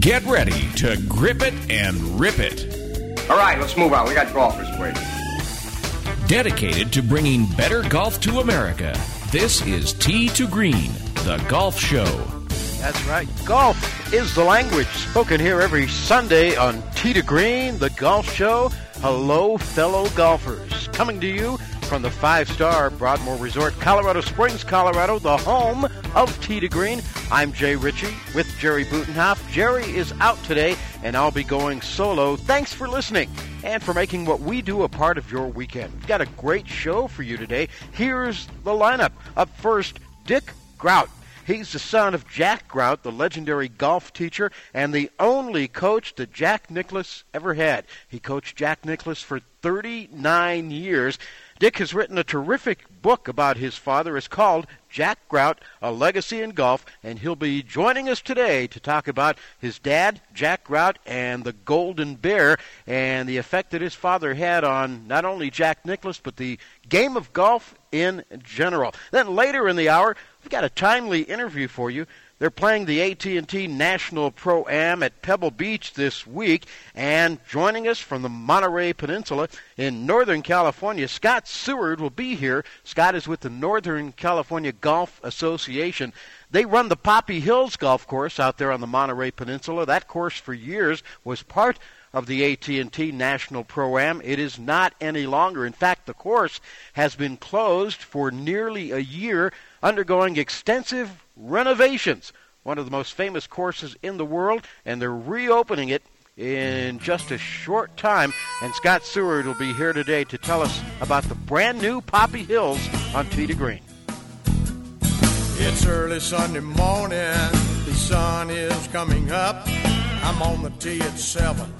Get ready to grip it and rip it. All right, let's move on. We got golfers waiting. Dedicated to bringing better golf to America, this is Tee to Green, the golf show. That's right. Golf is the language spoken here every Sunday on Tee to Green, the golf show. Hello, fellow golfers. Coming to you from the five star Broadmoor Resort, Colorado Springs, Colorado, the home of Tee to Green. I'm Jay Ritchie with Jerry Butenhoff. Jerry is out today, and I'll be going solo. Thanks for listening and for making what we do a part of your weekend. We've got a great show for you today. Here's the lineup. Up first, Dick Grout. He's the son of Jack Grout, the legendary golf teacher, and the only coach that Jack Nicklaus ever had. He coached Jack Nicklaus for 39 years. Dick has written a terrific book about his father. It's called Jack Grout, A Legacy in Golf, and he'll be joining us today to talk about his dad, Jack Grout, and the Golden Bear, and the effect that his father had on not only Jack Nicklaus, but the game of golf in general. Then later in the hour, we've got a timely interview for you they're playing the AT&T National Pro Am at Pebble Beach this week, and joining us from the Monterey Peninsula in Northern California, Scott Seward will be here. Scott is with the Northern California Golf Association. They run the Poppy Hills Golf Course out there on the Monterey Peninsula. That course for years was part of the AT&T National Pro-Am. It is not any longer. In fact, the course has been closed for nearly a year, undergoing extensive renovations. One of the most famous courses in the world, and they're reopening it in just a short time. And Scott Seward will be here today to tell us about the brand new Poppy Hills on to Green. It's early Sunday morning, the sun is coming up. I'm on the tee at 7.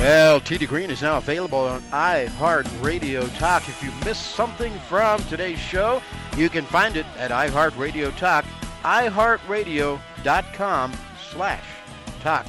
Well, Tee to Green is now available on iHeartRadio Talk. If you missed something from today's show, you can find it at iHeartRadio Talk, iHeartRadio.com slash talk.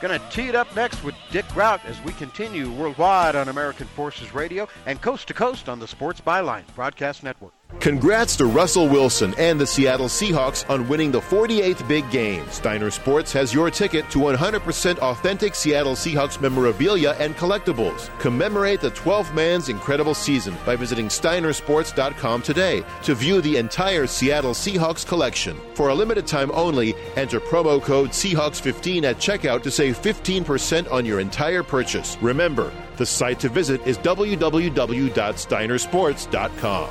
Going to tee it up next with Dick Grout as we continue worldwide on American Forces Radio and coast to coast on the Sports Byline Broadcast Network. Congrats to Russell Wilson and the Seattle Seahawks on winning the 48th big game. Steiner Sports has your ticket to 100% authentic Seattle Seahawks memorabilia and collectibles. Commemorate the 12th man's incredible season by visiting steinersports.com today to view the entire Seattle Seahawks collection. For a limited time only, enter promo code Seahawks15 at checkout to save 15% on your entire purchase. Remember, the site to visit is www.steinersports.com.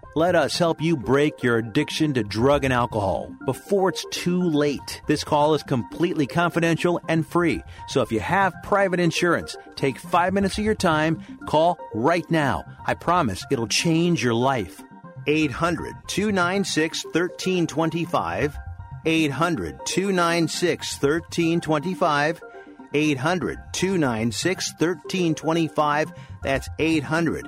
Let us help you break your addiction to drug and alcohol before it's too late. This call is completely confidential and free. So if you have private insurance, take five minutes of your time, call right now. I promise it'll change your life. 800 296 1325. 800 296 1325. 800 296 1325. That's 800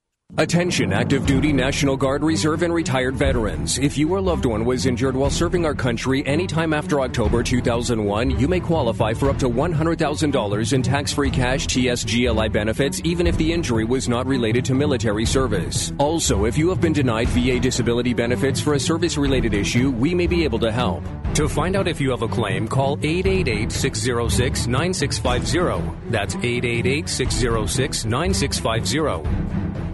Attention active duty National Guard, Reserve, and retired veterans. If you or loved one was injured while serving our country anytime after October 2001, you may qualify for up to $100,000 in tax free cash TSGLI benefits, even if the injury was not related to military service. Also, if you have been denied VA disability benefits for a service related issue, we may be able to help. To find out if you have a claim, call 888 606 9650. That's 888 606 9650.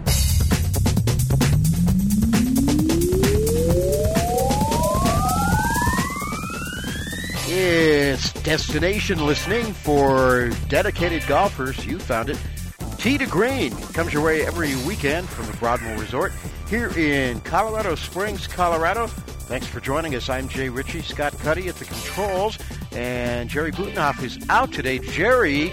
It's destination listening for dedicated golfers. You found it. Tee to Green comes your way every weekend from the Broadmoor Resort here in Colorado Springs, Colorado. Thanks for joining us. I'm Jay Ritchie, Scott Cuddy at the controls, and Jerry Butenhoff is out today. Jerry,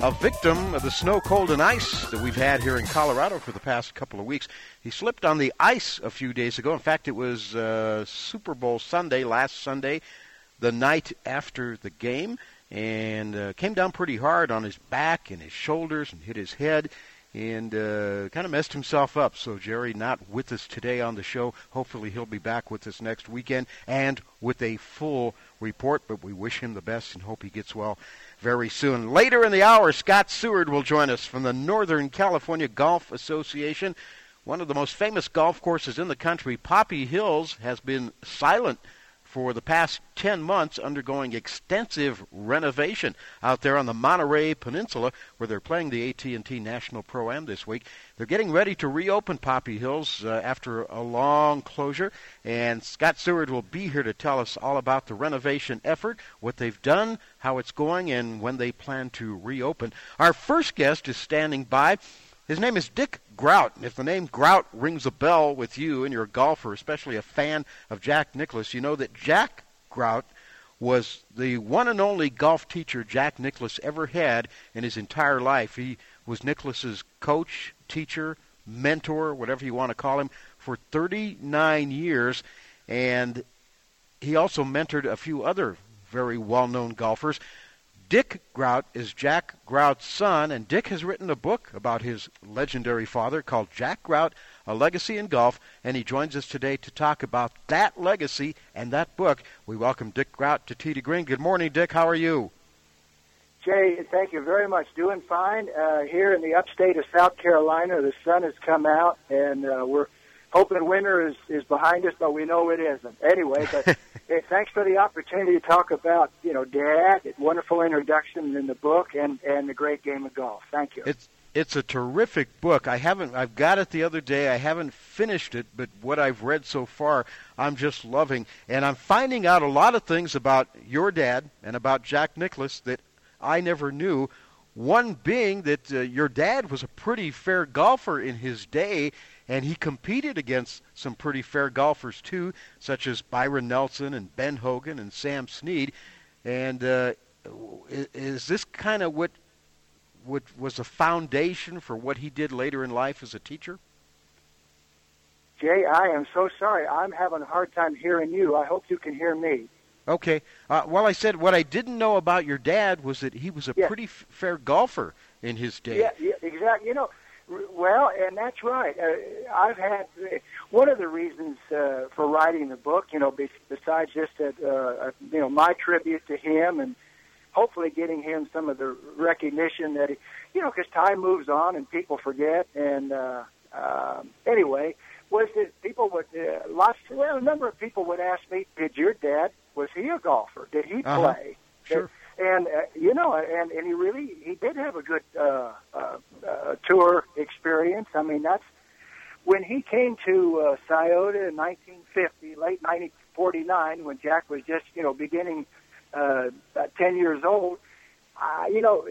a victim of the snow, cold, and ice that we've had here in Colorado for the past couple of weeks. He slipped on the ice a few days ago. In fact, it was uh, Super Bowl Sunday, last Sunday the night after the game and uh, came down pretty hard on his back and his shoulders and hit his head and uh, kind of messed himself up. So Jerry not with us today on the show. Hopefully he'll be back with us next weekend and with a full report. But we wish him the best and hope he gets well very soon. Later in the hour, Scott Seward will join us from the Northern California Golf Association. One of the most famous golf courses in the country, Poppy Hills, has been silent for the past 10 months undergoing extensive renovation out there on the Monterey Peninsula where they're playing the AT&T National Pro-Am this week. They're getting ready to reopen Poppy Hills uh, after a long closure and Scott Seward will be here to tell us all about the renovation effort, what they've done, how it's going and when they plan to reopen. Our first guest is standing by. His name is Dick Grout. And if the name Grout rings a bell with you and you're a golfer, especially a fan of Jack Nicklaus, you know that Jack Grout was the one and only golf teacher Jack Nicklaus ever had in his entire life. He was Nicklaus's coach, teacher, mentor, whatever you want to call him, for 39 years. And he also mentored a few other very well known golfers. Dick Grout is Jack Grout's son, and Dick has written a book about his legendary father called Jack Grout, A Legacy in Golf, and he joins us today to talk about that legacy and that book. We welcome Dick Grout to Tee to Green. Good morning, Dick. How are you? Jay, thank you very much. Doing fine. Uh, here in the upstate of South Carolina, the sun has come out, and uh, we're hoping winter is, is behind us, but we know it isn't. Anyway, but Hey, thanks for the opportunity to talk about, you know, Dad. Wonderful introduction in the book and and the great game of golf. Thank you. It's it's a terrific book. I haven't I've got it the other day. I haven't finished it, but what I've read so far, I'm just loving and I'm finding out a lot of things about your dad and about Jack Nicklaus that I never knew. One being that uh, your dad was a pretty fair golfer in his day and he competed against some pretty fair golfers too, such as Byron Nelson and Ben Hogan and Sam Snead. And uh, is this kind of what what was the foundation for what he did later in life as a teacher? Jay, I am so sorry. I'm having a hard time hearing you. I hope you can hear me. Okay. Uh, well, I said what I didn't know about your dad was that he was a pretty f- fair golfer in his day. Yeah, yeah, exactly. You know, well, and that's right. Uh, I've had uh, one of the reasons uh, for writing the book, you know, be, besides just that, uh, uh, you know, my tribute to him and hopefully getting him some of the recognition that, he, you know, because time moves on and people forget. And uh, uh, anyway, was that people would uh, lots, well, a number of people would ask me, "Did your dad was he a golfer? Did he uh-huh. play?" Sure and uh, you know, and and he really he did have a good uh, uh, uh, tour experience. I mean, that's when he came to uh, Scioto in 1950, late 1949, when Jack was just you know beginning uh, about 10 years old, uh, you know,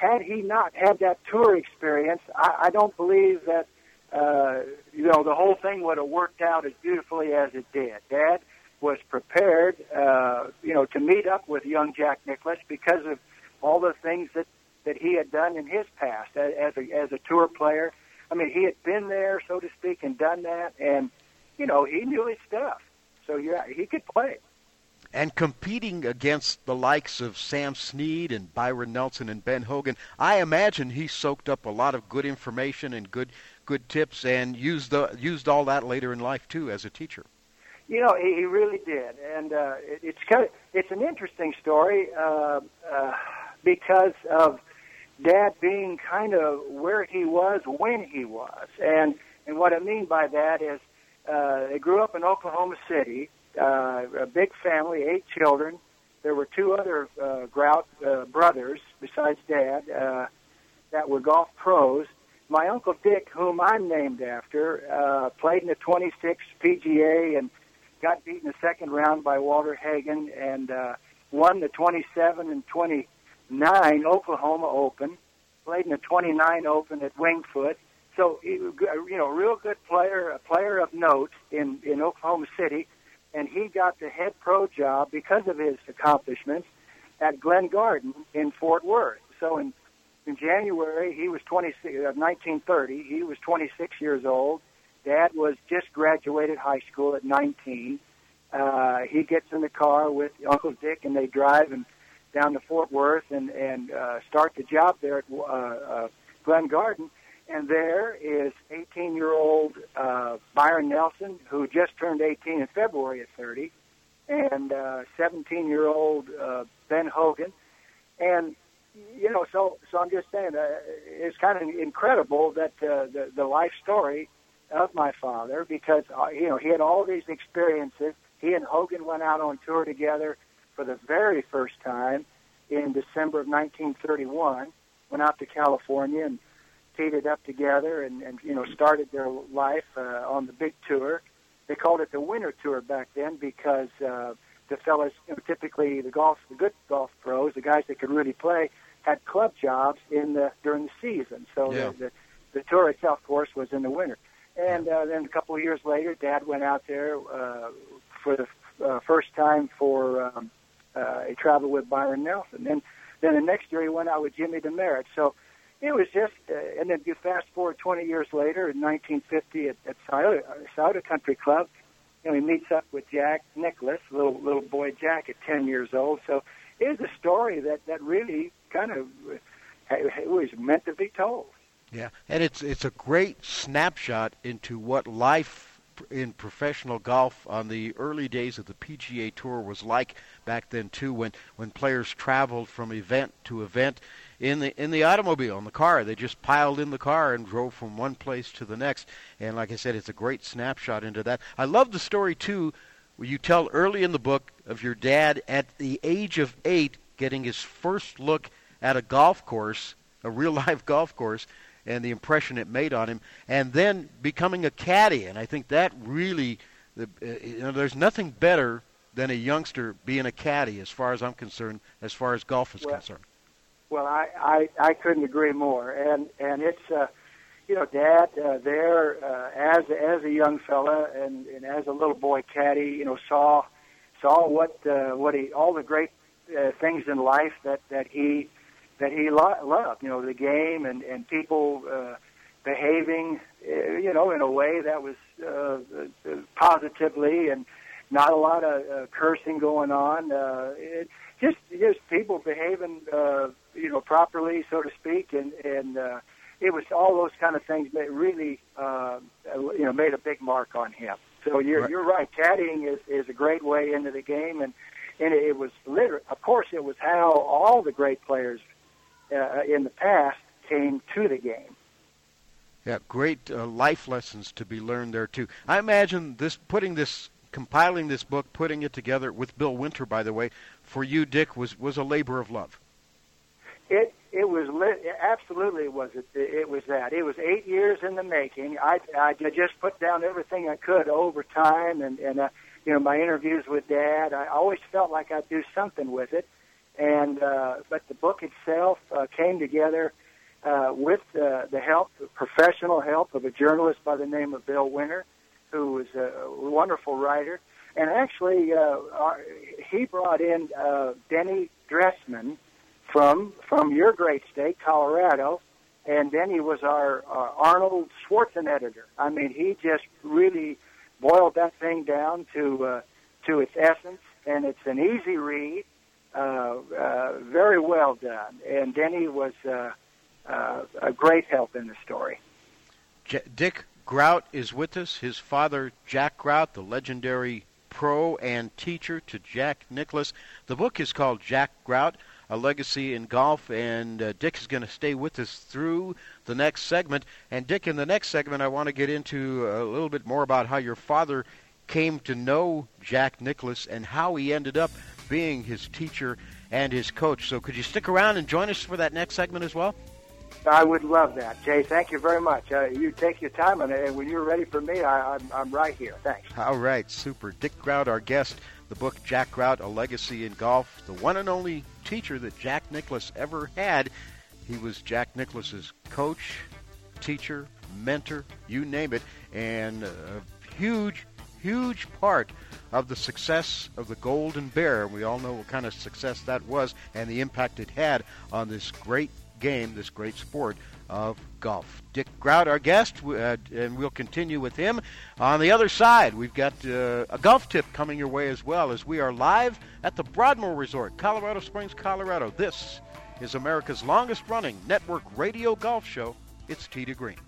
had he not had that tour experience, I, I don't believe that uh, you know the whole thing would have worked out as beautifully as it did. Dad was prepared, uh, you know, to meet up with young Jack Nicklaus because of all the things that that he had done in his past as a as a tour player. I mean, he had been there, so to speak, and done that, and you know, he knew his stuff. So yeah, he could play. And competing against the likes of Sam Snead and Byron Nelson and Ben Hogan, I imagine he soaked up a lot of good information and good good tips, and used the used all that later in life too as a teacher. You know, he, he really did, and uh, it, it's kind of it's an interesting story uh, uh, because of Dad being kind of where he was when he was, and and what I mean by that is uh, they grew up in Oklahoma City, uh, a big family, eight children. There were two other uh, Grout uh, brothers besides Dad uh, that were golf pros. My uncle Dick, whom I'm named after, uh, played in the 26 PGA and got beaten the second round by Walter Hagen and uh, won the 27 and 29 Oklahoma Open. Played in the 29 Open at Winged Foot. So you know, real good player, a player of note in in Oklahoma City, and he got the head pro job because of his accomplishments at Glen Garden in Fort Worth. So in in January, he was 26, uh, 1930. He was 26 years old. Dad was just graduated high school at 19. Uh, he gets in the car with Uncle Dick, and they drive and down to Fort Worth and and uh, start the job there at uh, uh, Glen Garden. And there is 18-year-old uh, Byron Nelson, who just turned 18 in February at 30, and uh, 17-year-old uh, Ben Hogan, and you know, so so I'm just saying, uh, it's kind of incredible that uh, the the life story of my father because uh, you know he had all these experiences. He and Hogan went out on tour together for the very first time in December of 1931. Went out to California and teed it up together and, and you know started their life uh, on the big tour. They called it the winter tour back then because uh, the fellas, you know, typically the golf, the good golf pros, the guys that could really play, had club jobs in the during the season. So Yeah. the, the the tour itself, of course, was in the winter. And uh, then a couple of years later, Dad went out there uh, for the uh, first time for um, uh, a travel with Byron Nelson. Then, then the next year he went out with Jimmy Demaret. So it was just, uh, and then you fast forward 20 years later in 1950 at, at Scioto, uh, Country Club, and he meets up with Jack Nicklaus, little little boy Jack at 10 years old. So it was a story that that really kind of uh, it was meant to be told. Yeah, and it's it's a great snapshot into what life in professional golf on the early days of the PGA Tour was like back then too, when when players traveled from event to event in the in the automobile in the car. They just piled in the car and drove from one place to the next. And like I said, it's a great snapshot into that. I love the story too, where you tell early in the book of your dad at the age of eight getting his first look at a golf course, a real life golf course, and the impression it made on him, and then becoming a caddy. And I think that really, uh, you know, there's nothing better than a youngster being a caddy, as far as I'm concerned, as far as golf is Well, concerned. Well, I, I I couldn't agree more, and and it's uh, you know, Dad uh, there uh, as as a young fella and, and as a little boy caddy, you know, saw saw what uh, what he all the great uh, things in life that that he that he lo- loved, you know, the game and and people uh, behaving, uh, you know, in a way that was uh, uh, positively and not a lot of uh, cursing going on. Uh, it, just just people behaving, uh, you know, properly, so to speak, and and uh, it was all those kind of things that really, uh, you know, made a big mark on him. So you're Right. you're right. Caddying is is a great way into the game, and and it was literally, of course, it was how all the great players uh, in the past came to the game. Yeah, great uh, life lessons to be learned there too. I imagine this putting this compiling this book, putting it together with Bill Winter, by the way, for you, Dick, was was a labor of love. It it was lit, absolutely was it, it was that it was eight years in the making i i just put down everything i could over time and and uh, you know my interviews with dad i always felt like i'd do something with it and uh but the book itself uh, came together uh with uh, the help professional help of a journalist by the name of bill winter who was a wonderful writer. And actually uh our, he brought in uh denny dressman from from your great state, Colorado, and then he was our uh, Arnold Schwarzenegger editor. I mean, he just really boiled that thing down to uh, to its essence, and it's an easy read, uh, uh, very well done. And Denny was uh, uh, a great help in the story. J- Dick Grout is with us. His father, Jack Grout, the legendary pro and teacher to Jack Nicklaus. The book is called Jack Grout a legacy in golf. And uh, Dick is going to stay with us through the next segment. And Dick, in the next segment, I want to get into a little bit more about how your father came to know Jack Nicklaus and how he ended up being his teacher and his coach. So could you stick around and join us for that next segment as well? I would love that, Jay. Thank you very much. Uh, you take your time, and when you're ready for me, I, I'm, I'm right here. Thanks. All right, super. Dick Grout, our guest the book Jack Grout, A Legacy in Golf, the one and only teacher that Jack Nicklaus ever had. He was Jack Nicklaus's coach, teacher, mentor, you name it, and a huge, huge part of the success of the Golden Bear. We all know what kind of success that was and the impact it had on this great game, this great sport of golf. Dick Grout, our guest, uh, and we'll continue with him. On the other side, we've got uh, a golf tip coming your way as well as we are live at the Broadmoor Resort, Colorado Springs, Colorado. This is America's longest running network radio golf show. It's Tee to Green.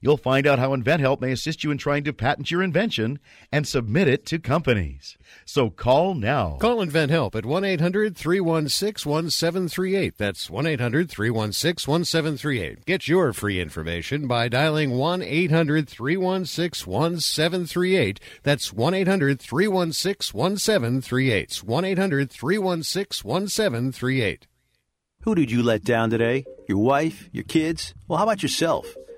You'll find out how InventHelp may assist you in trying to patent your invention and submit it to companies. So call now. Call InventHelp at 1 800 316 1738. That's 1 800 316 1738. Get your free information by dialing 1 800 316 1738. That's 1 800 316 1738. 1 800 316 1738. Who did you let down today? Your wife? Your kids? Well, how about yourself?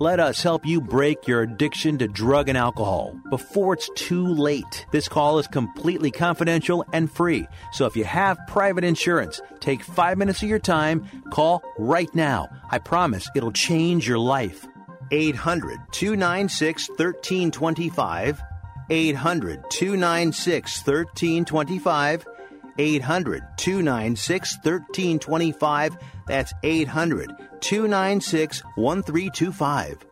Let us help you break your addiction to drug and alcohol before it's too late. This call is completely confidential and free. So if you have private insurance, take five minutes of your time, call right now. I promise it'll change your life. 800 296 1325. 800 296 1325. 800 296 1325. That's 800 296 1325.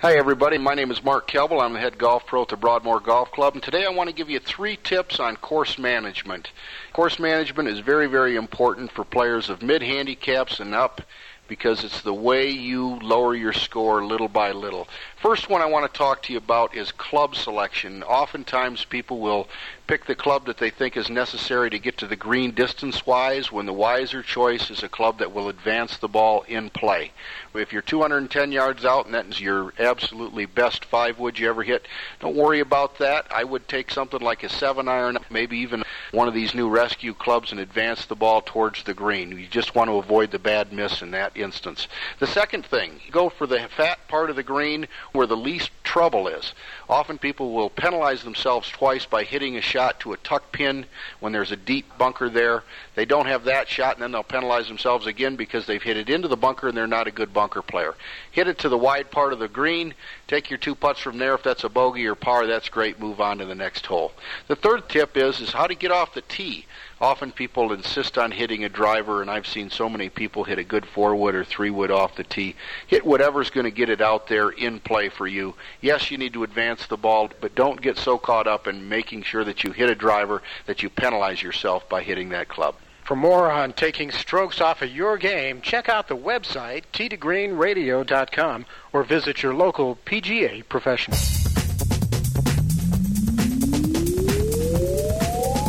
Hi, everybody. My name is Mark Kelble. I'm the head golf pro at the Broadmoor Golf Club, and today I want to give you three tips on course management. Course management is very, very important for players of mid handicaps and up because it's the way you lower your score little by little. First one I want to talk to you about is club selection. Oftentimes people will pick the club that they think is necessary to get to the green distance wise when the wiser choice is a club that will advance the ball in play. If you're 210 yards out and that is your absolutely best five wood you ever hit, don't worry about that. I would take something like a seven iron, maybe even one of these new rescue clubs and advance the ball towards the green. You just want to avoid the bad miss in that instance. The second thing, go for the fat part of the green where the least trouble is. Often people will penalize themselves twice by hitting a shot to a tuck pin when there's a deep bunker there. They don't have that shot, and then they'll penalize themselves again because they've hit it into the bunker and they're not a good bunker player. Hit it to the wide part of the green. Take your two putts from there. If that's a bogey or par, that's great. Move on to the next hole. The third tip is is how to get off the tee. Often people insist on hitting a driver, and I've seen so many people hit a good four wood or three wood off the tee. Hit whatever's going to get it out there in play for you. Yes, you need to advance the ball, but don't get so caught up in making sure that you hit a driver that you penalize yourself by hitting that club. For more on taking strokes off of your game, check out the website tee2greenradio.com or visit your local PGA professional.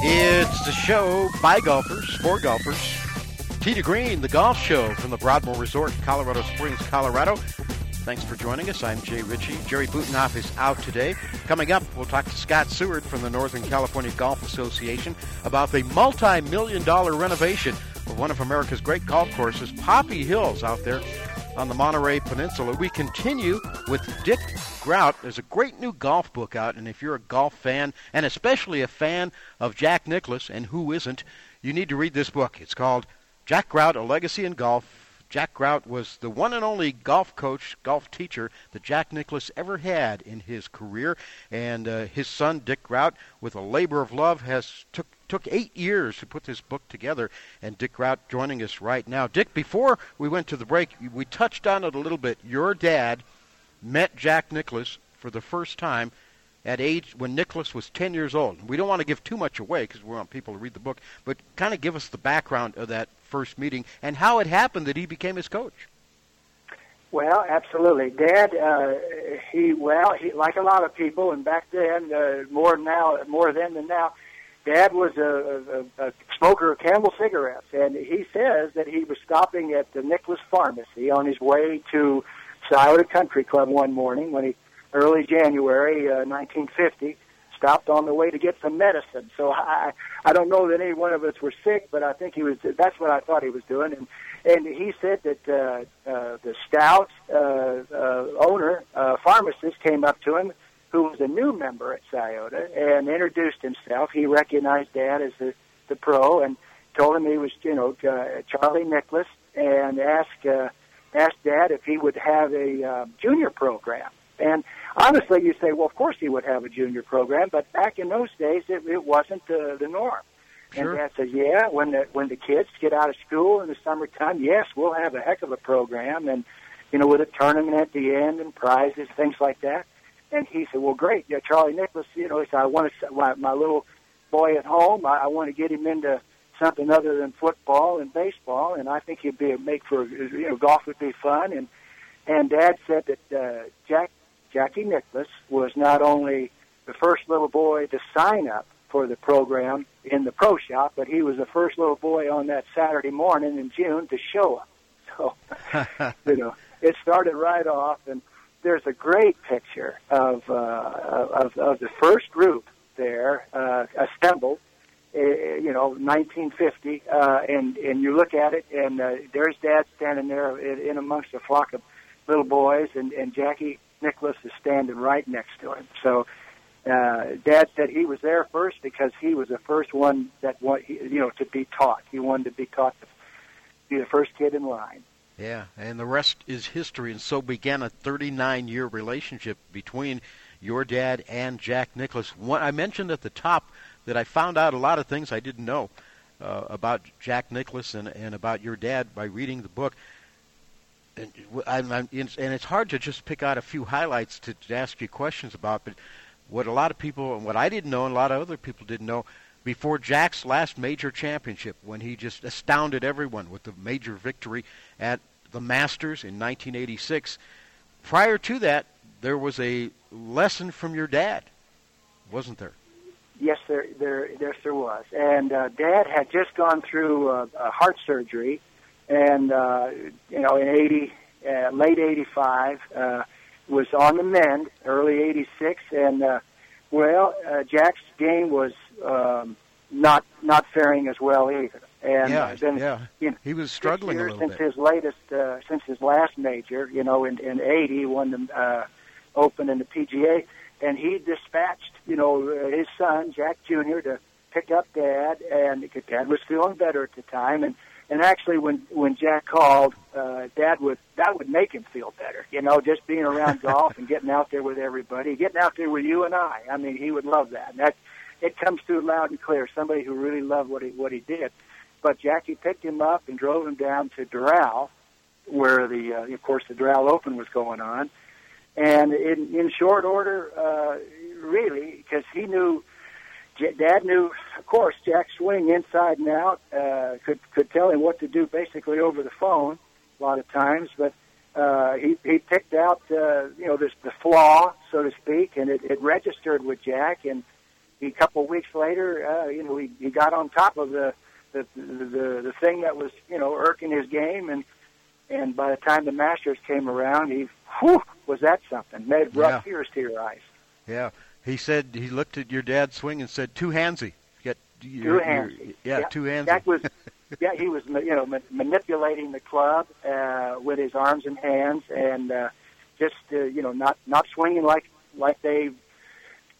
It's the show by golfers, for golfers. To Green, the golf show from the Broadmoor Resort, Colorado Springs, Colorado. Thanks for joining us. I'm Jay Ritchie. Jerry Butenhoff is out today. Coming up, we'll talk to Scott Seward from the Northern California Golf Association about the multi-million dollar renovation of one of America's great golf courses, Poppy Hills, out there on the Monterey Peninsula. We continue with Dick Grout. There's a great new golf book out, and if you're a golf fan, and especially a fan of Jack Nicklaus, and who isn't, you need to read this book. It's called Jack Grout, A Legacy in Golf. Jack Grout was the one and only golf coach, golf teacher that Jack Nicklaus ever had in his career, and uh, his son Dick Grout, with a labor of love, has took took eight years to put this book together, and Dick Grout joining us right now. Dick, before we went to the break, we touched on it a little bit. Your dad met Jack Nicklaus for the first time at age when Nicklaus was 10 years old. We don't want to give too much away because we want people to read the book, but kind of give us the background of that first meeting and how it happened that he became his coach. Well, absolutely. Dad, uh, he well, he like a lot of people, and back then, uh, more now, more then than now, Dad was a, a, a smoker of Camel cigarettes, and he says that he was stopping at the Nicklaus Pharmacy on his way to Scioto Country Club one morning when he, early January uh, 1950, stopped on the way to get some medicine. So I, I don't know that any one of us were sick, but I think he was. That's what I thought he was doing, and and he said that uh, uh, the stout uh, uh, owner, uh, pharmacist, came up to him who was a new member at Scioto and introduced himself. He recognized Dad as the, the pro and told him he was, you know, uh, Charlie Nicklaus and asked, uh, asked Dad if he would have a uh, junior program. And honestly, you say, well, of course he would have a junior program, but back in those days, it, it wasn't the, the norm. And Dad says, "Yeah, when the when the kids get out of school in the summertime, yes, we'll have a heck of a program, and you know, with a tournament at the end and prizes, things like that." And he said, "Well, great, yeah, Charlie Nicklaus. You know, he said, I want to my, my little boy at home. I, I want to get him into something other than football and baseball, and I think he'd be a make for you know golf would be fun." And and Dad said that uh, Jack Jackie Nicklaus was not only the first little boy to sign up for the program in the pro shop, but he was the first little boy on that Saturday morning in June to show up. So, you know, it started right off, and there's a great picture of uh, of, of the first group there uh, assembled. Uh, you know, 1950, uh, and and you look at it, and uh, there's Dad standing there in, in amongst a flock of little boys, and and Jackie Nicklaus is standing right next to him. So uh, Dad said he was there first because he was the first one that want, you know to be taught. He wanted to be taught to be the first kid in line. Yeah, and the rest is history. And so began a 39-year relationship between your dad and Jack Nicklaus. One, I mentioned at the top that I found out a lot of things I didn't know uh, about Jack Nicklaus and, and about your dad by reading the book. And, I'm, I'm, and it's hard to just pick out a few highlights to, to ask you questions about, but what a lot of people and what I didn't know and a lot of other people didn't know before Jack's last major championship when he just astounded everyone with the major victory at the Masters in 1986. Prior to that, there was a lesson from your dad, wasn't there? Yes, there, there, yes, there was. And uh, Dad had just gone through uh, a heart surgery, and uh, you know, in eighty, uh, late '85, uh, was on the mend early '86, and uh, well, uh, Jack's game was um, not not faring as well either. And yeah, then, yeah. you know, he was struggling a little since bit. his latest, uh, since his last major, you know, in in '80, won the uh, Open and the PGA, and he dispatched, you know, uh, his son Jack Jr. to pick up Dad, and Dad was feeling better at the time, and and actually when when Jack called, uh, Dad would that would make him feel better, you know, just being around golf and getting out there with everybody, getting out there with you and I. I mean, he would love that. And that it comes through loud and clear. Somebody who really loved what he what he did. But Jackie picked him up and drove him down to Doral, where the uh, of course the Doral Open was going on, and in in short order, uh, really, because he knew. J- Dad knew, of course, Jack's swing inside and out. Uh, could could tell him what to do basically over the phone a lot of times, but uh, he he picked out uh, you know this the flaw, so to speak, and it, it registered with Jack. And a couple of weeks later, uh, you know, he, he got on top of the the, the the thing that was you know irking his game, and and by the time the Masters came around, he whew, was that something made rough Yeah. tears to your eyes. Yeah, he said he looked at your dad's swing and said, "Too handsy." Get Two hands. Yeah, two handsy. Jack was, yeah, he was, you know, ma- manipulating the club uh, with his arms and hands, and uh, just, uh, you know, not not swinging like like they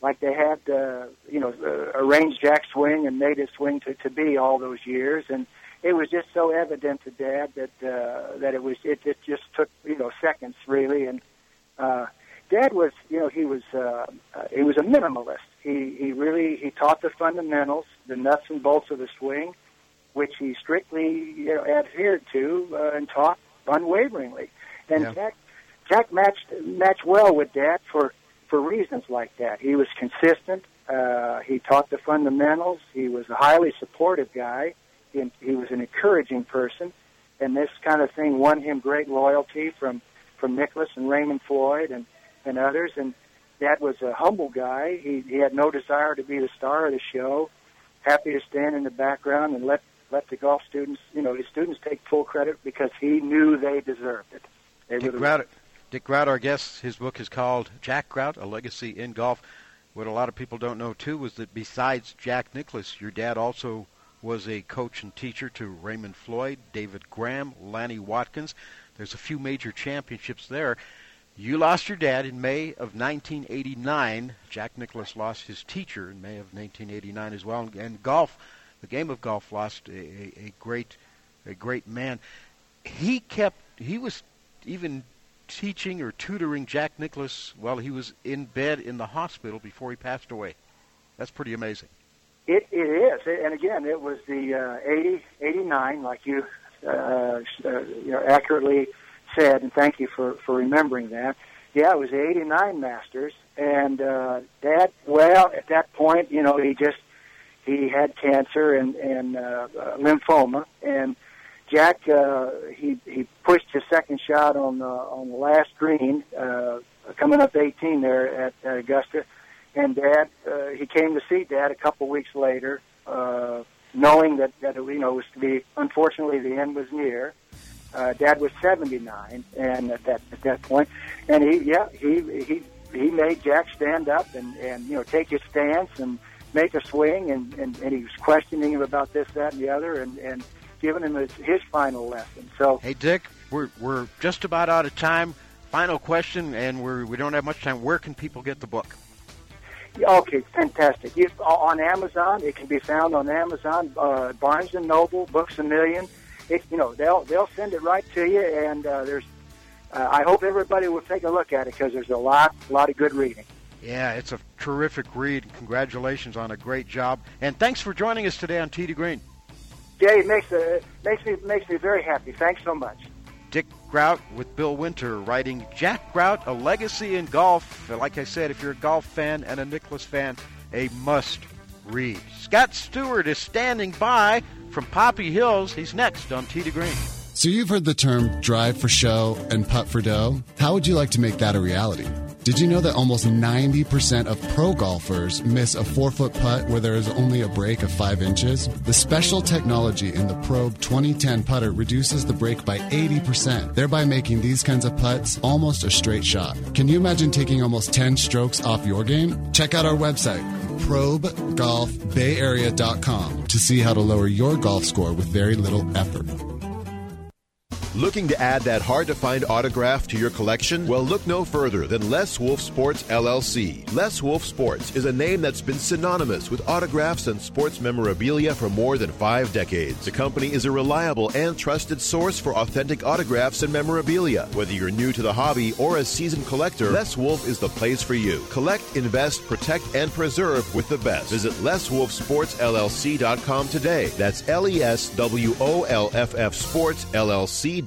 like they had, uh, you know, uh, arranged Jack's swing and made his swing to, to be all those years, and it was just so evident to Dad that uh, that it was it, it just took you know seconds really, and uh, Dad was you know he was uh, uh, he was a minimalist. He he really he taught the fundamentals, the nuts and bolts of the swing, which he strictly you know adhered to uh, and taught unwaveringly. And Yeah. Jack Jack matched matched well with Dad for for reasons like that. He was consistent. Uh, he taught the fundamentals. He was a highly supportive guy. He, he was an encouraging person, and this kind of thing won him great loyalty from from Nicklaus and Raymond Floyd and and others. And Dad was a humble guy. He he had no desire to be the star of the show. Happy to stand in the background and let let the golf students, you know, his students take full credit because he knew they deserved it. They Dick Grout, Dick Grout, our guest, his book is called Jack Grout: A Legacy in Golf. What a lot of people don't know too was that besides Jack Nicklaus, your dad also was a coach and teacher to Raymond Floyd, David Graham, Lanny Wadkins. There's a few major championships there. You lost your dad in May of 1989. Jack Nicklaus lost his teacher in May of 1989 as well. And golf, the game of golf, lost a, a, great, a great man. He kept. He was even teaching or tutoring Jack Nicklaus while he was in bed in the hospital before he passed away. That's pretty amazing. It it is, and again, it was the uh, 80, 89, like you, uh, uh, you know, accurately said, and thank you for for remembering that. Yeah, it was the 89 Masters, and uh, Dad. Well, at that point, you know, he just he had cancer and and uh, uh, lymphoma, and Jack uh, he he pushed his second shot on the on the last green, uh, coming up 18 there at, at Augusta, and Dad uh, he came to see Dad a couple weeks later, uh, knowing that that you know was to be unfortunately the end was near. Uh, Dad was 79, and at that at that point, and he yeah he he he made Jack stand up and and you know take his stance and make a swing, and and, and he was questioning him about this, that, and the other, and and giving him his, his final lesson. So hey, Dick, we're we're just about out of time. Final question, and we're we don't have much time. Where can people get the book? Okay, fantastic. You, on Amazon, it can be found on Amazon, uh, Barnes and Noble, Books a Million. It, you know, they'll they'll send it right to you, and uh, there's. Uh, I hope everybody will take a look at it because there's a lot, lot of good reading. Yeah, it's a terrific read. Congratulations on a great job, and thanks for joining us today on to Green. Jay, it makes uh, makes me makes me very happy. Thanks so much. Dick Grout with Bill Winter writing Jack Grout, A Legacy in Golf. Like I said, if you're a golf fan and a Nicklaus fan, a must read. Scott Seward is standing by from Poppy Hills. He's next on Tee to Green. So you've heard the term drive for show and putt for dough. How would you like to make that a reality? Did you know that almost 90% of pro golfers miss a four foot putt where there is only a break of five inches? The special technology in the Probe 2010 putter reduces the break by 80%, thereby making these kinds of putts almost a straight shot. Can you imagine taking almost 10 strokes off your game? Check out our website, probegolfbayarea.com, to see how to lower your golf score with very little effort. Looking to add that hard to find autograph to your collection? Well, look no further than Les Wolff Sports LLC. Les Wolff Sports is a name that's been synonymous with autographs and sports memorabilia for more than five decades. The company is a reliable and trusted source for authentic autographs and memorabilia. Whether you're new to the hobby or a seasoned collector, Les Wolff is the place for you. Collect, invest, protect, and preserve with the best. Visit LesWolffSportsLLC.com today. That's L E S W O L F F Sports LLC.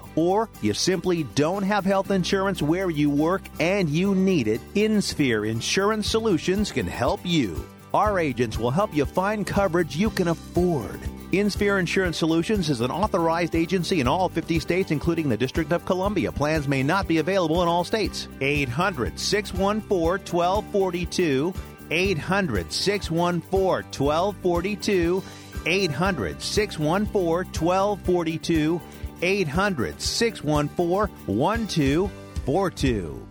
or you simply don't have health insurance where you work and you need it, InSphere Insurance Solutions can help you. Our agents will help you find coverage you can afford. InSphere Insurance Solutions is an authorized agency in all 50 states, including the District of Columbia. Plans may not be available in all states. 800 614 1242. 800 614 1242. 800 614 1242. 800 614 1242.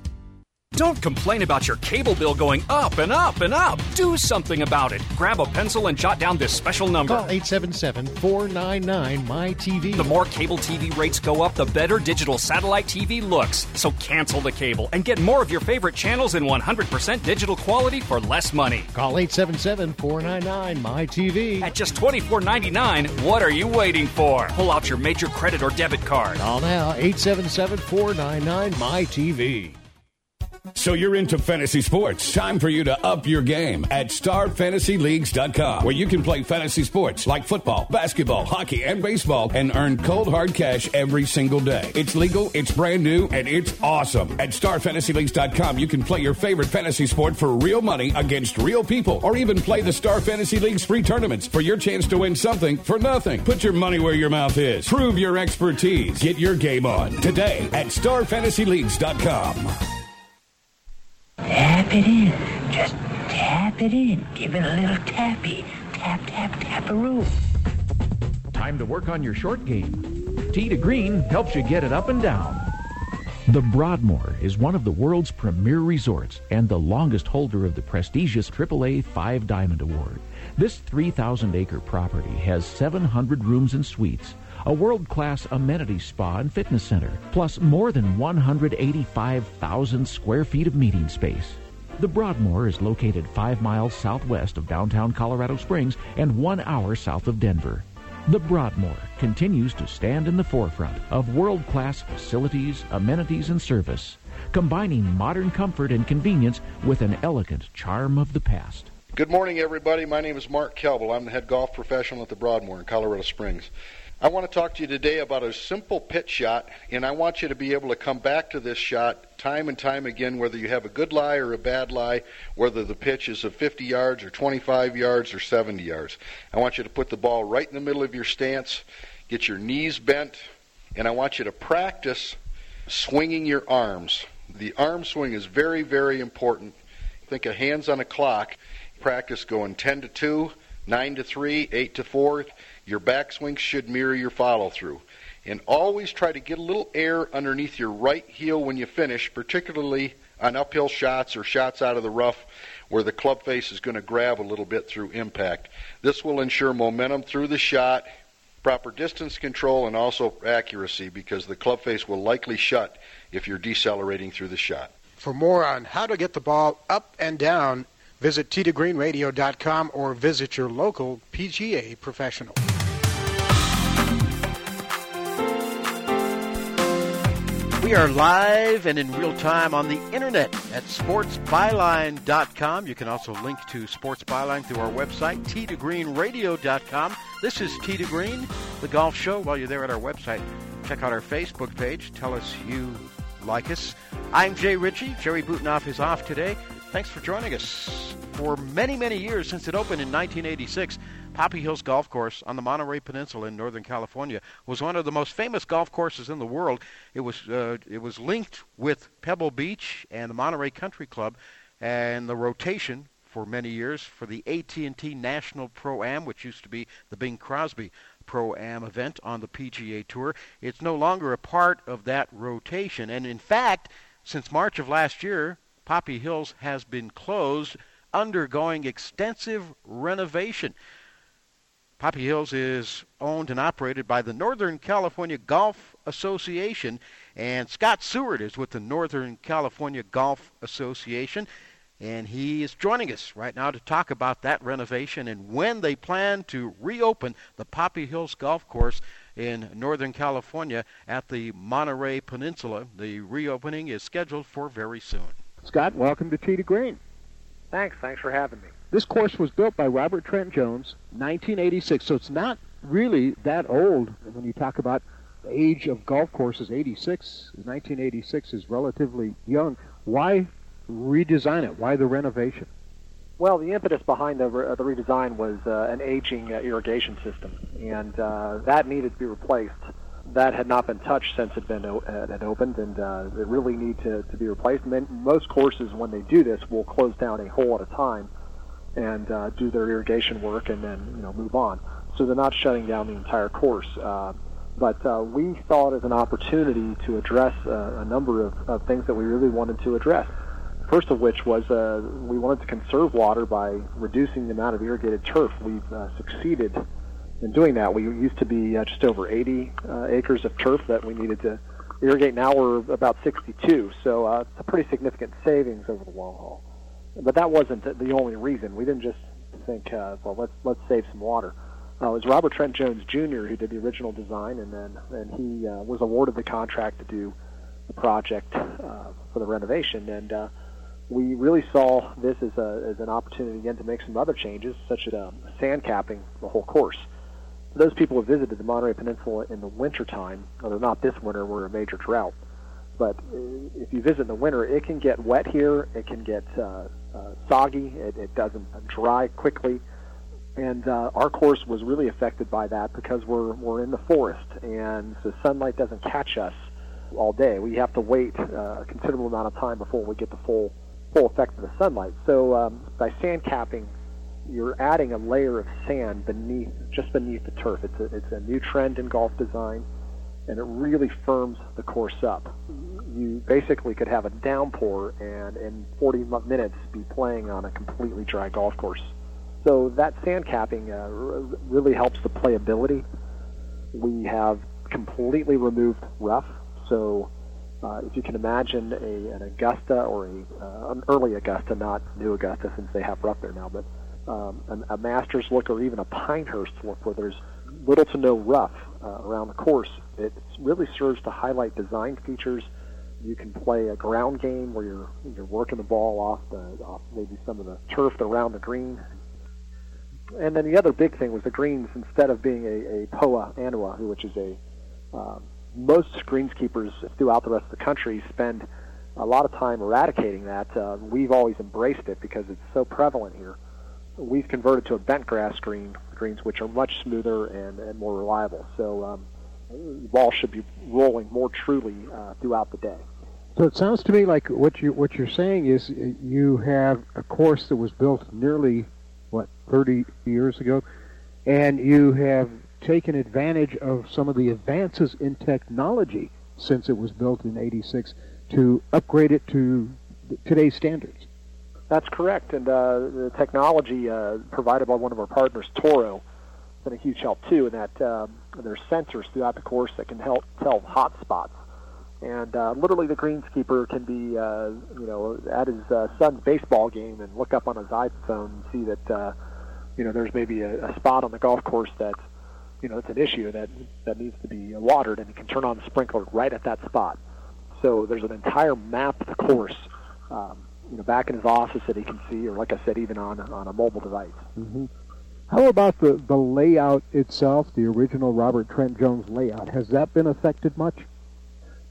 Don't complain about your cable bill going up and up and up. Do something about it. Grab a pencil and jot down this special number. Call 877 499 MyTV. The more cable TV rates go up, the better digital satellite TV looks. So cancel the cable and get more of your favorite channels in 100% digital quality for less money. Call 877 499 MyTV. At just $24.99, what are you waiting for? Pull out your major credit or debit card. Call now 877 499 MyTV. So you're into fantasy sports. Time for you to up your game at starfantasyleagues.com, where you can play fantasy sports like football, basketball, hockey, and baseball and earn cold hard cash every single day. It's legal, it's brand new, and it's awesome. At starfantasyleagues.com, you can play your favorite fantasy sport for real money against real people, or even play the Star Fantasy League's free tournaments for your chance to win something for nothing. Put your money where your mouth is. Prove your expertise. Get your game on today at starfantasyleagues.com. Tap it in. Just tap it in. Give it a little tappy. Tap, tap, tap-a-roo. Time to work on your short game. Tee to Green helps you get it up and down. The Broadmoor is one of the world's premier resorts and the longest holder of the prestigious AAA Five Diamond Award. This 3,000 acre property has 700 rooms and suites, a world class amenity spa and fitness center, plus more than 185,000 square feet of meeting space. The Broadmoor is located five miles southwest of downtown Colorado Springs and one hour south of Denver. The Broadmoor continues to stand in the forefront of world class facilities, amenities, and service, combining modern comfort and convenience with an elegant charm of the past. Good morning, everybody. My name is Mark Kelble. I'm the head golf professional at the Broadmoor in Colorado Springs. I want to talk to you today about a simple pitch shot, and I want you to be able to come back to this shot time and time again, whether you have a good lie or a bad lie, whether the pitch is of 50 yards or 25 yards or 70 yards. I want you to put the ball right in the middle of your stance, get your knees bent, and I want you to practice swinging your arms. The arm swing is very, very important. Think of hands on a clock. Practice going 10 to 2, 9 to 3, 8 to 4. Your backswing should mirror your follow through. And always try to get a little air underneath your right heel when you finish, particularly on uphill shots or shots out of the rough where the club face is going to grab a little bit through impact. This will ensure momentum through the shot, proper distance control, and also accuracy because the club face will likely shut if you're decelerating through the shot. For more on how to get the ball up and down, visit tgreenradio.com or visit your local PGA professional. We are live and in real time on the internet at sportsbyline.com. You can also link to Sports Byline through our website, t2greenradio.com. This is Tee to Green, the golf show. While you're there at our website, check out our Facebook page. Tell us you like us. I'm Jay Ritchie. Jerry Butenoff is off today. Thanks for joining us. For many, many years since it opened in 1986, Poppy Hills Golf Course on the Monterey Peninsula in Northern California was one of the most famous golf courses in the world. It was uh, it was linked with Pebble Beach and the Monterey Country Club, and the rotation for many years for the AT&T National Pro Am, which used to be the Bing Crosby Pro Am event on the PGA Tour. It's no longer a part of that rotation, and in fact, since March of last year, Poppy Hills has been closed, undergoing extensive renovation. Poppy Hills is owned and operated by the Northern California Golf Association, and Scott Seward is with the Northern California Golf Association, and he is joining us right now to talk about that renovation and when they plan to reopen the Poppy Hills Golf Course in Northern California at the Monterey Peninsula. The reopening is scheduled for very soon. Scott, welcome to to Green. Thanks. Thanks for having me. This course was built by Robert Trent Jones, 1986, so it's not really that old when you talk about the age of golf courses. 86, 1986 is relatively young. Why redesign it? Why the renovation? Well, the impetus behind the, re- the redesign was uh, an aging uh, irrigation system, and uh, that needed to be replaced. That had not been touched since it had been o- had opened, and uh, it really need to, to be replaced. And then most courses, when they do this, will close down a hole at a time and uh, do their irrigation work, and then you know move on. So they're not shutting down the entire course. Uh, but uh, we saw it as an opportunity to address uh, a number of, of things that we really wanted to address. First of which was uh, we wanted to conserve water by reducing the amount of irrigated turf. We've uh, succeeded in doing that. We used to be uh, just over 80 uh, acres of turf that we needed to irrigate. Now we're about 62, so uh, it's a pretty significant savings over the long haul. But that wasn't the only reason. We didn't just think, uh, well, let's let's save some water. Uh, it was Robert Trent Jones Jr. who did the original design, and then and he uh, was awarded the contract to do the project uh, for the renovation. And uh, we really saw this as, a, as an opportunity again to make some other changes, such as um, sand capping the whole course. For those people who visited the Monterey Peninsula in the wintertime, although not this winter, we're a major drought, but uh, if you visit in the winter, it can get wet here. It can get uh, uh, soggy. It, it doesn't dry quickly and uh, our course was really affected by that because we're we're in the forest and the sunlight doesn't catch us all day. We have to wait uh, a considerable amount of time before we get the full full effect of the sunlight. So um, by sand capping, you're adding a layer of sand beneath just beneath the turf. It's a it's a new trend in golf design, and it really firms the course up. You basically could have a downpour and in 40 minutes be playing on a completely dry golf course. So that sand capping uh, really helps the playability. We have completely removed rough, so uh, if you can imagine a, an Augusta or a, uh, an early Augusta, not new Augusta since they have rough there now, but um, a, a Masters look or even a Pinehurst look where there's little to no rough uh, around the course, it really serves to highlight design features. You can play a ground game where you're you're working the ball off the off maybe some of the turf around the green. And then the other big thing was the greens. Instead of being a, a poa annua, which is a um, most greenskeepers throughout the rest of the country spend a lot of time eradicating that. Uh, we've always embraced it because it's so prevalent here. We've converted to a bent grass green greens, which are much smoother and, and more reliable. So um, the ball should be rolling more truly uh, throughout the day. So it sounds to me like what you what you're saying is you have a course that was built nearly what 30 years ago, and you have taken advantage of some of the advances in technology since it was built in 86 to upgrade it to today's standards. That's correct, and uh, the technology uh, provided by one of our partners, Toro, has been a huge help too. In that um, there's sensors throughout the course that can help tell hot spots, and uh, literally the greenskeeper can be, uh, you know, at his uh, son's baseball game and look up on his iPhone and see that, uh, you know, there's maybe a, a spot on the golf course that's you know, it's an issue that that needs to be watered, and you can turn on the sprinkler right at that spot. So there's an entire map of the course, um, you know, back in his office that he can see, or like I said, even on on a mobile device. Mm-hmm. How about the the layout itself, the original Robert Trent Jones layout? Has that been affected much?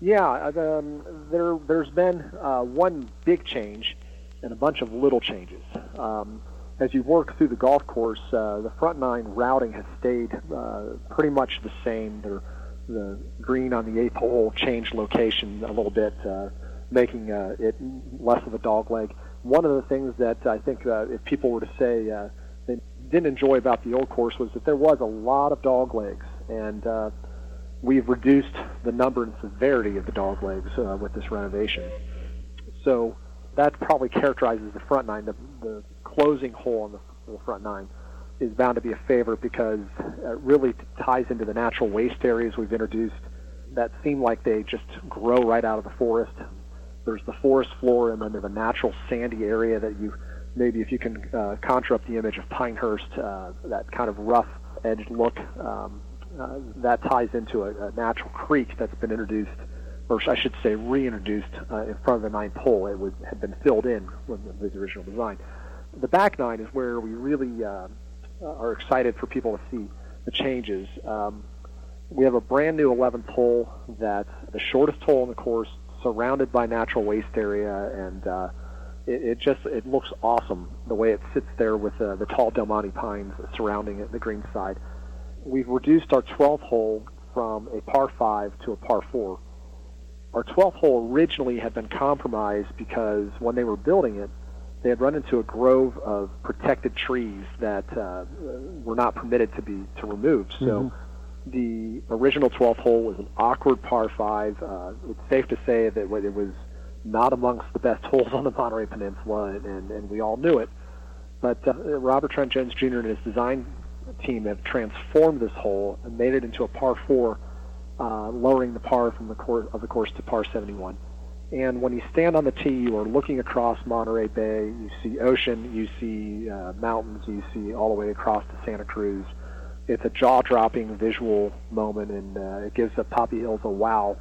Yeah, um, there there's been uh, one big change and a bunch of little changes. Um, as you work through the golf course, uh, the front nine routing has stayed uh, pretty much the same. They're, the green on the eighth hole changed location a little bit, uh, making uh, it less of a dog leg. One of the things that I think uh, if people were to say uh, they didn't enjoy about the old course was that there was a lot of dog legs, and uh, we've reduced the number and severity of the dog legs uh, with this renovation. So that probably characterizes the front nine. The, the closing hole on the, the front nine is bound to be a favorite because it really ties into the natural waste areas we've introduced that seem like they just grow right out of the forest. There's the forest floor, and then there's a natural sandy area that you maybe if you can uh, conjure up the image of Pinehurst, uh, that kind of rough edged look, um, uh, that ties into a, a natural creek that's been introduced, or I should say reintroduced uh, in front of the ninth hole. It was, had been filled in with the original design the back nine is where we really uh, are excited for people to see the changes. Um, we have a brand new 11th hole that's the shortest hole in the course, surrounded by natural waste area, and uh, it, it just it looks awesome the way it sits there with uh, the tall Del Monte pines surrounding it, the green side. We've reduced our 12th hole from a par 5 to a par 4. Our 12th hole originally had been compromised because when they were building it, they had run into a grove of protected trees that uh, were not permitted to be to remove. So mm-hmm. The original 12th hole was an awkward par five. Uh, it's safe to say that it was not amongst the best holes on the Monterey Peninsula, and, and we all knew it. But uh, Robert Trent Jones Jr. and his design team have transformed this hole and made it into a par four, uh, lowering the par from the course of the course to par 71. And when you stand on the tee, you are looking across Monterey Bay. You see ocean, you see uh, mountains, you see all the way across to Santa Cruz. It's a jaw-dropping visual moment, and uh, it gives the Poppy Hills a wow,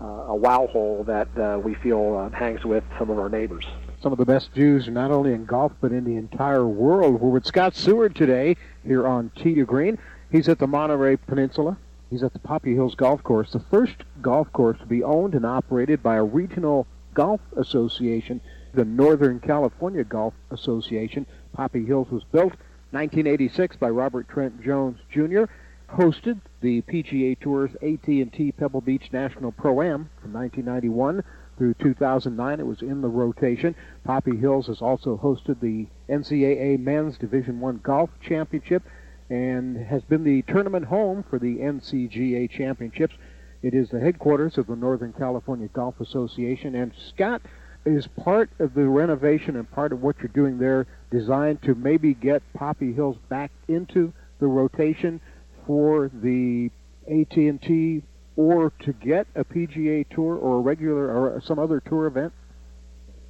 uh, a wow hole that uh, we feel uh, hangs with some of our neighbors. Some of the best views, not only in golf but in the entire world. We're with Scott Seward today here on Tee to Green. He's at the Monterey Peninsula. He's at the Poppy Hills Golf Course, the first golf course to be owned and operated by a regional golf association, the Northern California Golf Association. Poppy Hills was built 1986 by Robert Trent Jones Jr. Hosted the PGA Tour's AT&T Pebble Beach National Pro-Am from 1991 through 2009. It was in the rotation. Poppy Hills has also hosted the NCAA Men's Division One Golf Championship and has been the tournament home for the NCGA Championships. It is the headquarters of the Northern California Golf Association. And Scott, is part of the renovation and part of what you're doing there designed to maybe get Poppy Hills back into the rotation for the AT&T or to get a PGA Tour or a regular or some other tour event?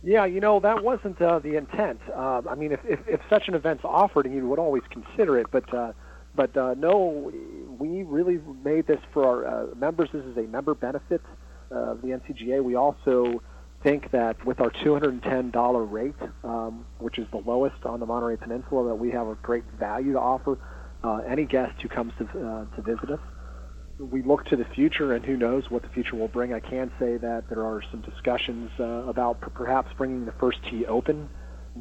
Yeah, you know that wasn't uh, the intent. Uh, I mean, if, if if such an event's offered, you would always consider it. But uh, but uh, no, we really made this for our uh, members. This is a member benefit of the NCGA. We also think that with our $210 rate, um, which is the lowest on the Monterey Peninsula, that we have a great value to offer uh, any guest who comes to uh, to visit us we look to the future, and who knows what the future will bring. I can say that there are some discussions uh, about p- perhaps bringing the first tee open,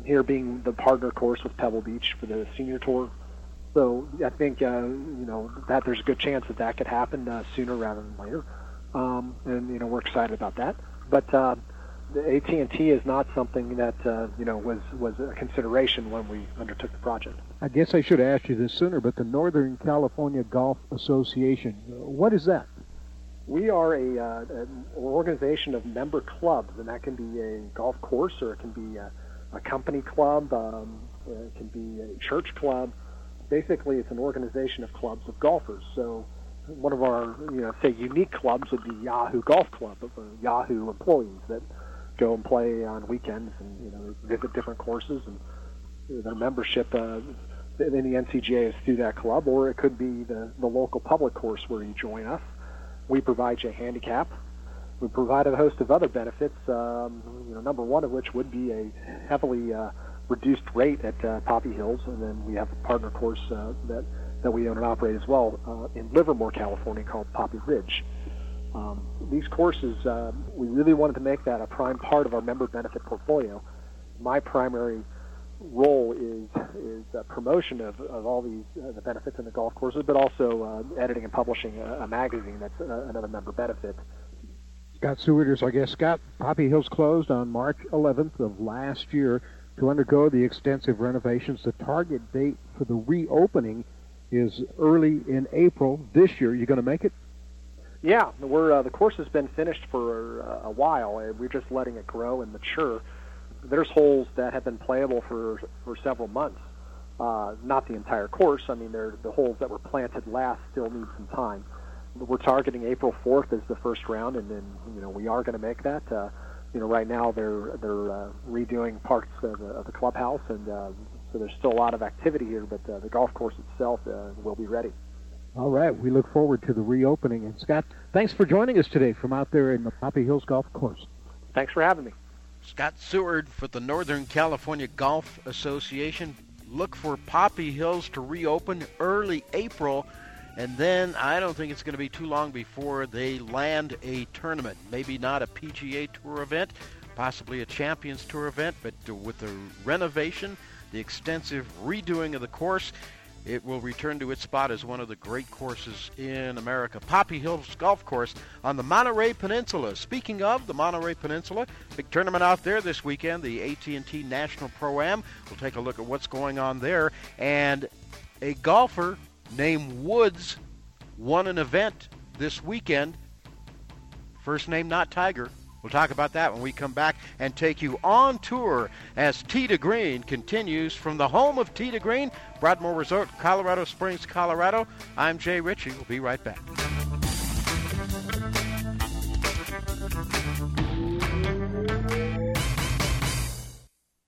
here being the partner course with Pebble Beach for the senior tour. So I think uh, you know that there's a good chance that that could happen uh, sooner rather than later, um, and you know we're excited about that. But uh, the AT&T is not something that uh, you know was was a consideration when we undertook the project. I guess I should have asked you this sooner, but the Northern California Golf Association, what is that? We are a, uh, an organization of member clubs, and that can be a golf course or it can be a, a company club, um, it can be a church club. Basically, it's an organization of clubs of golfers. So one of our, you know, say unique clubs would be Yahoo Golf Club, of uh, Yahoo employees that go and play on weekends and you know visit different courses and their membership uh, in the NCGA is through that club, or it could be the, the local public course where you join us. We provide you a handicap. We provide a host of other benefits. Um, you know, number one of which would be a heavily uh, reduced rate at uh, Poppy Hills, and then we have a partner course uh, that that we own and operate as well uh, in Livermore, California, called Poppy Ridge. Um, these courses, uh, we really wanted to make that a prime part of our member benefit portfolio. My primary role is is uh, promotion of, of all these uh, the benefits in the golf courses, but also uh, editing and publishing a, a magazine that's uh, another member benefit. Scott Sewarders, I guess Scott Poppy Hills closed on March 11th of last year to undergo the extensive renovations. The target date for the reopening is early in April this year. You going to make it? Yeah, we're uh, the course has been finished for uh, a while. We're just letting it grow and mature there's holes that have been playable for for several months. Uh, not the entire course. I mean, the holes that were planted last still need some time. We're targeting April 4th as the first round, and then you know we are going to make that. Uh, you know, right now they're they're uh, redoing parts of the, of the clubhouse, and uh, so there's still a lot of activity here. But uh, the golf course itself uh, will be ready. All right, we look forward to the reopening. And Scott, thanks for joining us today from out there in the Poppy Hills Golf Course. Thanks for having me. Scott Seward for the Northern California Golf Association. Look for Poppy Hills to reopen early April, and then I don't think it's going to be too long before they land a tournament. Maybe not a PGA Tour event, possibly a Champions Tour event, but with the renovation, the extensive redoing of the course, it will return to its spot as one of the great courses in America. Poppy Hills Golf Course on the Monterey Peninsula. Speaking of the Monterey Peninsula, big tournament out there this weekend, the AT&T National Pro-Am. We'll take a look at what's going on there. And a golfer named Woods won an event this weekend. First name not Tiger, We'll talk about that when we come back and take you on tour as Tee to Green continues from the home of Tee to Green, Broadmoor Resort, Colorado Springs, Colorado. I'm Jay Ritchie. We'll be right back.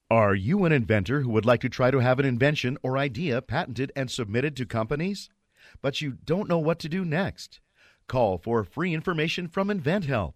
Are you an inventor who would like to try to have an invention or idea patented and submitted to companies? But you don't know what to do next? Call for free information from InventHelp.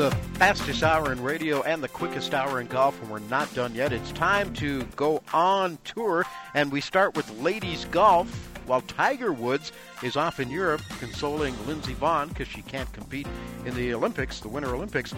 The fastest hour in radio and the quickest hour in golf, and we're not done yet. It's time to go on tour, and we start with ladies golf. While Tiger Woods is off in Europe consoling Lindsey Vonn because she can't compete in the Olympics, the Winter Olympics,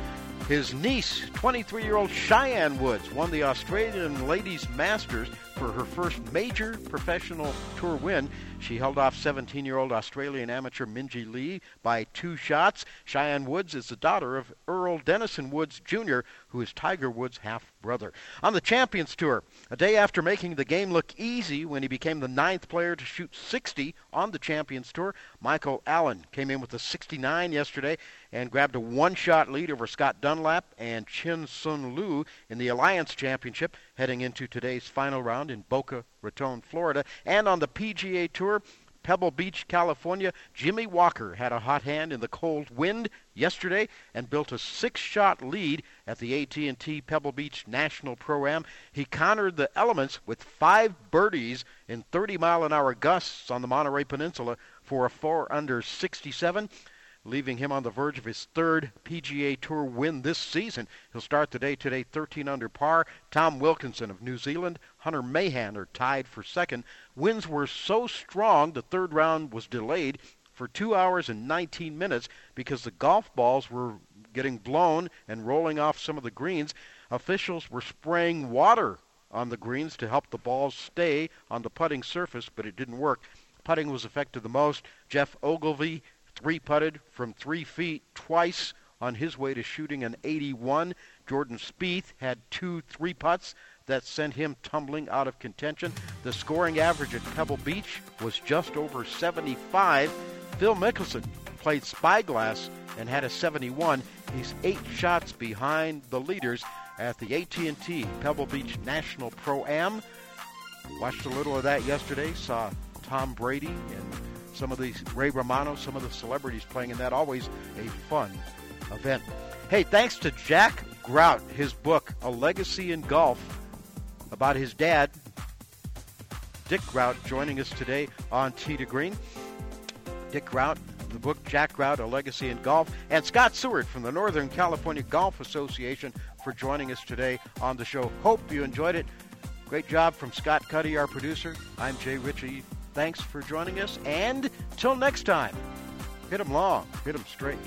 his niece, 23 year old Cheyenne Woods, won the Australian Ladies Masters for her first major professional tour win. She held off 17 year old Australian amateur Minjee Lee by two shots. Cheyenne Woods is the daughter of Earl Dennison Woods Jr., who is Tiger Woods' half brother. On the Champions Tour, a day after making the game look easy when he became the ninth player to shoot 60 on the Champions Tour, Michael Allen came in with a 69 yesterday and grabbed a one shot lead over Scott Dunlap and Chien Soon Lu in the Allianz Championship heading into today's final round in Boca Raton, Florida. And on the PGA Tour, Pebble Beach, California, Jimmy Walker had a hot hand in the cold wind yesterday and built a six-shot lead at the AT&T Pebble Beach National Pro-Am. He countered the elements with five birdies in 30-mile-an-hour gusts on the Monterey Peninsula for a 4 under 67 leaving him on the verge of his third PGA Tour win this season. He'll start today, today 13 under par. Tim Wilkinson of New Zealand, Hunter Mahan are tied for second. Winds were so strong the third round was delayed for 2 hours and 19 minutes because the golf balls were getting blown and rolling off some of the greens. Officials were spraying water on the greens to help the balls stay on the putting surface, but it didn't work. Putting was affected the most. Geoff Ogilvy three putted from three feet twice on his way to shooting an 81. Jordan Spieth had two three putts that sent him tumbling out of contention. The scoring average at Pebble Beach was just over 75. Phil Mickelson played Spyglass and had a 71. He's eight shots behind the leaders at the AT&T Pebble Beach National Pro Am. Watched a little of that yesterday. Saw Tom Brady and some of these Ray Romano, some of the celebrities playing in that. Always a fun event. Hey, thanks to Jack Grout, his book, A Legacy in Golf, about his dad, Dick Grout, joining us today on Tee to Green. Dick Grout the book, Jack Grout, A Legacy in Golf, and Scott Seward from the Northern California Golf Association for joining us today on the show. Hope you enjoyed it. Great job from Scott Cuddy, our producer. I'm Jay Ritchie. Thanks for joining us, and till next time, hit 'em long, hit 'em straight.